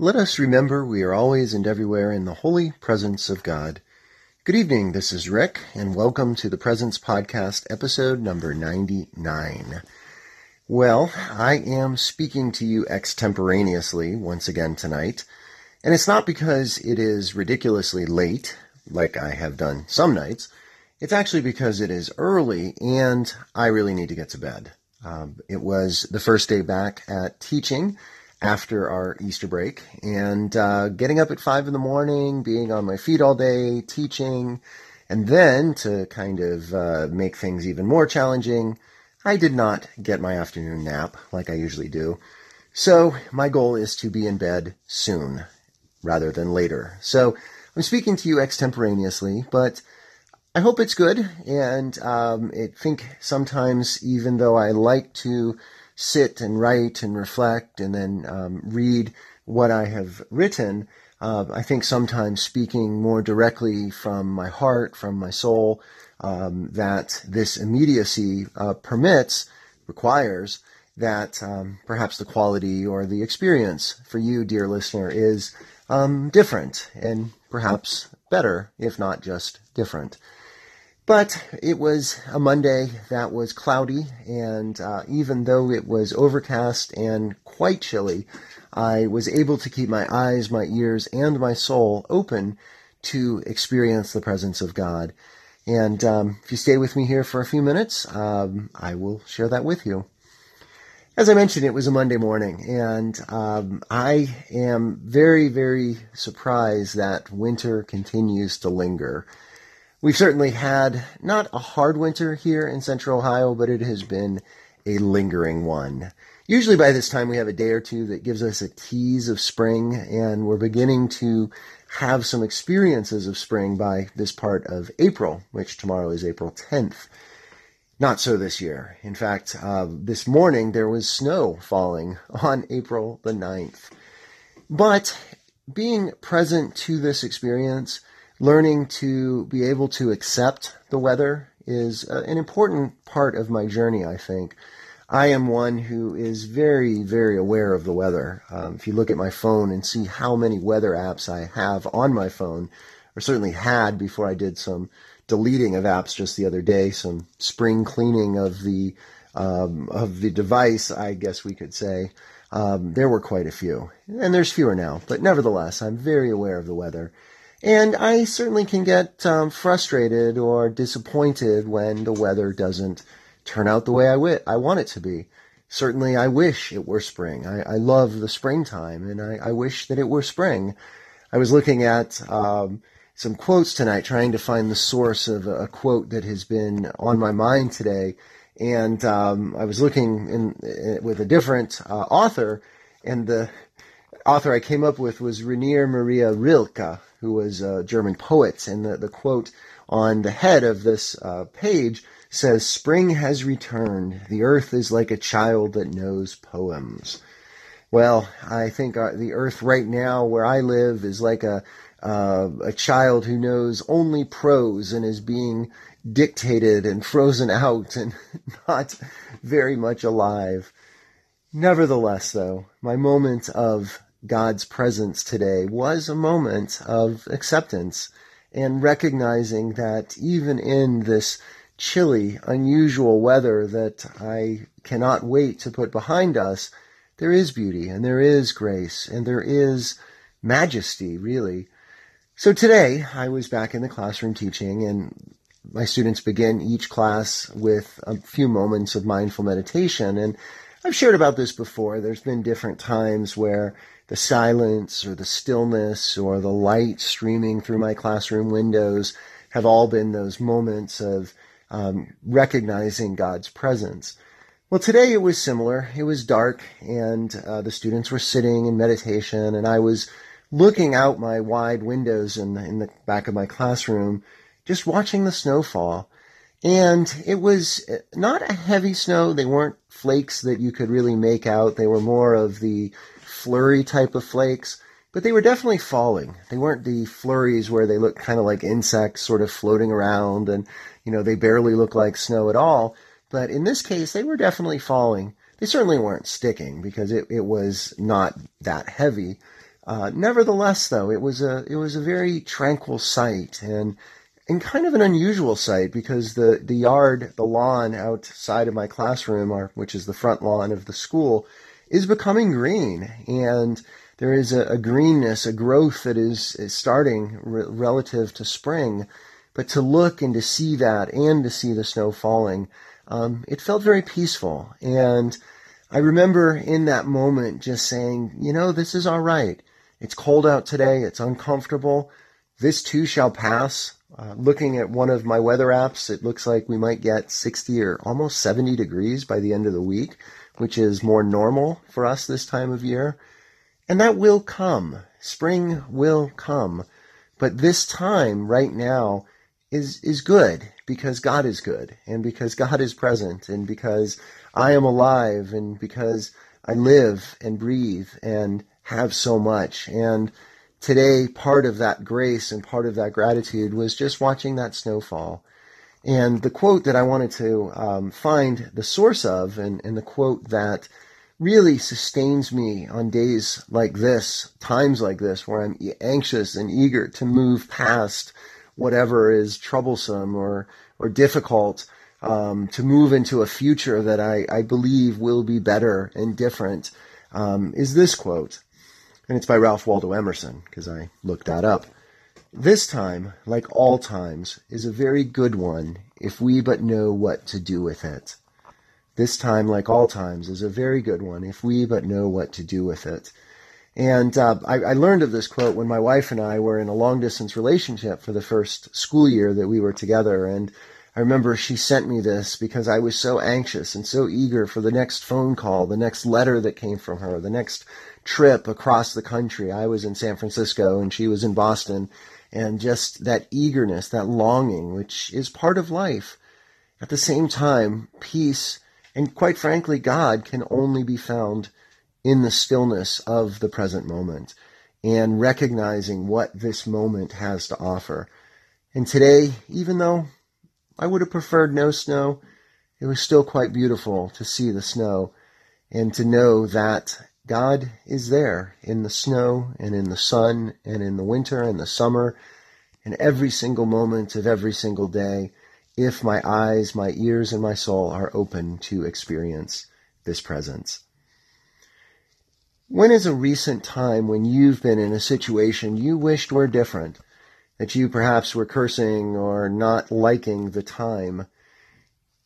Let us remember we are always and everywhere in the holy presence of God. Good evening, this is Rick, and welcome to the Presence Podcast, episode number 99. Well, I am speaking to you extemporaneously once again tonight, and it's not because it is ridiculously late, like I have done some nights. It's actually because it is early and I really need to get to bed. Um, it was the first day back at teaching after our Easter break and uh, getting up at five in the morning, being on my feet all day, teaching, and then to kind of uh, make things even more challenging, I did not get my afternoon nap like I usually do. So my goal is to be in bed soon rather than later. So I'm speaking to you extemporaneously, but I hope it's good. And um, I think sometimes, even though I like to sit and write and reflect and then um, read what I have written, uh, I think sometimes speaking more directly from my heart, from my soul, um, that this immediacy uh, permits, requires that um, perhaps the quality or the experience for you, dear listener, is um, different and perhaps better, if not just different. But it was a Monday that was cloudy, and uh, even though it was overcast and quite chilly, I was able to keep my eyes, my ears, and my soul open to experience the presence of God. And um, if you stay with me here for a few minutes, um, I will share that with you. As I mentioned, it was a Monday morning, and um, I am very, very surprised that winter continues to linger. We've certainly had not a hard winter here in central Ohio, but it has been a lingering one. Usually by this time we have a day or two that gives us a tease of spring and we're beginning to have some experiences of spring by this part of April, which tomorrow is April 10th. Not so this year. In fact, uh, this morning there was snow falling on April the 9th. But being present to this experience learning to be able to accept the weather is uh, an important part of my journey, I think. I am one who is very, very aware of the weather. Um, if you look at my phone and see how many weather apps I have on my phone, or certainly had before I did some deleting of apps just the other day, some spring cleaning of the um, of the device, I guess we could say. Um, there were quite a few, and there's fewer now, but nevertheless, I'm very aware of the weather. And I certainly can get um, frustrated or disappointed when the weather doesn't turn out the way I, w- I want it to be. Certainly, I wish it were spring. I, I love the springtime, and I, I, wish that it were spring. I was looking at um, some quotes tonight, trying to find the source of a, quote that has been on my mind today. And um, I was looking in, in, with a different uh, author, and the author I came up with was Rainer Maria Rilke, who was a German poet. And the, the quote on the head of this uh, page says, Spring has returned. The earth is like a child that knows poems. Well, I think uh, the earth right now where I live is like a, uh, a child who knows only prose and is being dictated and frozen out and not very much alive. Nevertheless, though, my moment of God's presence today was a moment of acceptance and recognizing that even in this chilly, unusual weather that I cannot wait to put behind us, there is beauty and there is grace and there is majesty, really. So today I was back in the classroom teaching and my students begin each class with a few moments of mindful meditation. And I've shared about this before. There's been different times where the silence or the stillness or the light streaming through my classroom windows have all been those moments of um, recognizing God's presence. Well, today it was similar. It was dark, and uh, the students were sitting in meditation, and I was looking out my wide windows in the, in the back of my classroom, just watching the snow fall. And it was uh, not a heavy snow. They weren't flakes that you could really make out. They were more of the flurry type of flakes, but they were definitely falling. They weren't the flurries where they look kind of like insects sort of floating around and, you know, they barely look like snow at all. But in this case, they were definitely falling. They certainly weren't sticking because it, it was not that heavy, Uh, nevertheless, though, it was a it was a very tranquil sight and and kind of an unusual sight because the the yard, the lawn outside of my classroom, which is the front lawn of the school, is becoming green and there is a, a greenness, a growth that is, is starting re- relative to spring. But to look and to see that and to see the snow falling, um, it felt very peaceful. And I remember in that moment just saying, you know, this is all right. It's cold out today. It's uncomfortable. This too shall pass. Uh, looking at one of my weather apps, it looks like we might get 60 or almost 70 degrees by the end of the week, which is more normal for us this time of year. And that will come. Spring will come. But this time right now is, is good because God is good and because God is present and because I am alive and because I live and breathe and have so much. And today, part of that grace and part of that gratitude was just watching that snowfall. And the quote that I wanted to um, find the source of, and, and the quote that really sustains me on days like this, times like this, where I'm anxious and eager to move past whatever is troublesome or, or difficult, um, to move into a future that I, I believe will be better and different, um, is this quote. And it's by Ralph Waldo Emerson, because I looked that up. This time, like all times, is a very good one if we but know what to do with it. This time, like all times, is a very good one if we but know what to do with it. And uh, I, I, learned of this quote when my wife and I were in a long distance relationship for the first school year that we were together. And I remember she sent me this because I was so anxious and so eager for the next phone call, the next letter that came from her, the next trip across the country. I was in San Francisco and she was in Boston. And just that eagerness, that longing, which is part of life. At the same time, peace and quite frankly, God can only be found in the stillness of the present moment and recognizing what this moment has to offer. And today, even though I would have preferred no snow, it was still quite beautiful to see the snow and to know that God is there in the snow and in the sun and in the winter and the summer and every single moment of every single day if my eyes, my ears, and my soul are open to experience this presence. When is a recent time when you've been in a situation you wished were different, that you perhaps were cursing or not liking the time?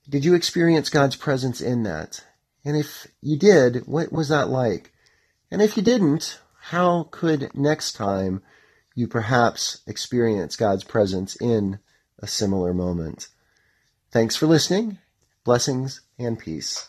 Did you experience God's presence in that? And if you did, what was that like? And if you didn't, how could next time you perhaps experience God's presence in a similar moment? Thanks for listening. Blessings and peace.